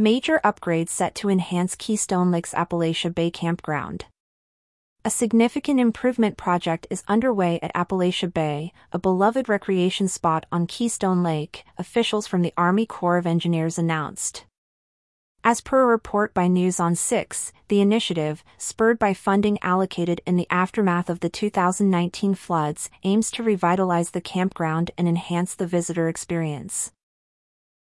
Major upgrades set to enhance Keystone Lake's Appalachia Bay Campground. A significant improvement project is underway at Appalachia Bay, a beloved recreation spot on Keystone Lake, officials from the Army Corps of Engineers announced. As per a report by News on 6, the initiative, spurred by funding allocated in the aftermath of the 2019 floods, aims to revitalize the campground and enhance the visitor experience.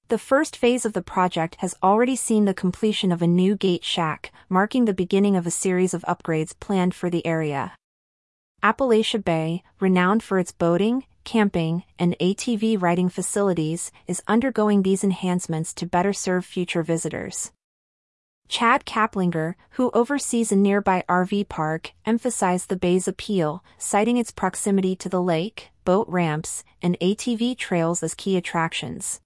The first phase of the project has already seen the completion of a new gate shack, marking the beginning of a series of upgrades planned for the area. Appalachia Bay, renowned for its boating, camping, and ATV riding facilities, is undergoing these enhancements to better serve future visitors. Chad Kaplinger, who oversees a nearby RV park, emphasized the bay's appeal, citing its proximity to the lake, boat ramps, and ATV trails as key attractions.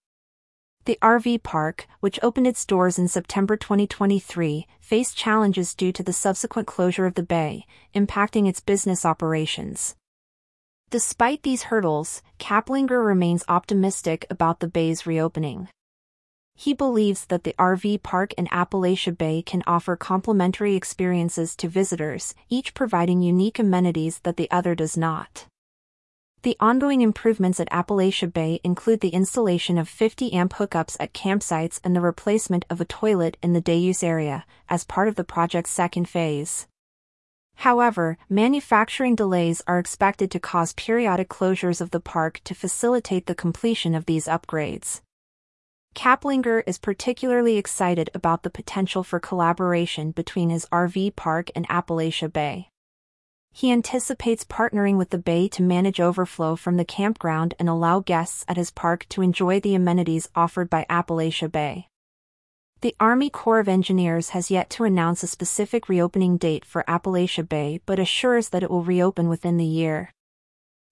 The RV park, which opened its doors in September 2023, faced challenges due to the subsequent closure of the bay, impacting its business operations. Despite these hurdles, Kaplinger remains optimistic about the bay's reopening. He believes that the RV park in Appalachia Bay can offer complementary experiences to visitors, each providing unique amenities that the other does not. The ongoing improvements at Appalachia Bay include the installation of 50 amp hookups at campsites and the replacement of a toilet in the day use area, as part of the project's second phase. However, manufacturing delays are expected to cause periodic closures of the park to facilitate the completion of these upgrades. Kaplinger is particularly excited about the potential for collaboration between his RV park and Appalachia Bay. He anticipates partnering with the Bay to manage overflow from the campground and allow guests at his park to enjoy the amenities offered by Appalachia Bay. The Army Corps of Engineers has yet to announce a specific reopening date for Appalachia Bay but assures that it will reopen within the year.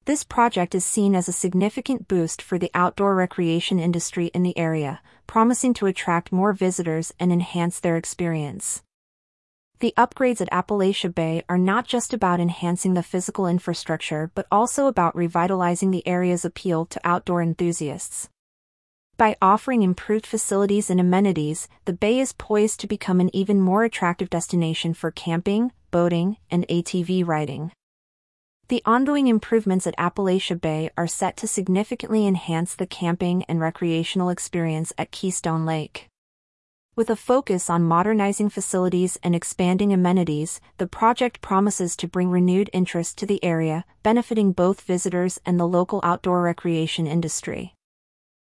This project is seen as a significant boost for the outdoor recreation industry in the area, promising to attract more visitors and enhance their experience. The upgrades at Appalachia Bay are not just about enhancing the physical infrastructure but also about revitalizing the area's appeal to outdoor enthusiasts. By offering improved facilities and amenities, the bay is poised to become an even more attractive destination for camping, boating, and ATV riding. The ongoing improvements at Appalachia Bay are set to significantly enhance the camping and recreational experience at Keystone Lake. With a focus on modernizing facilities and expanding amenities, the project promises to bring renewed interest to the area, benefiting both visitors and the local outdoor recreation industry.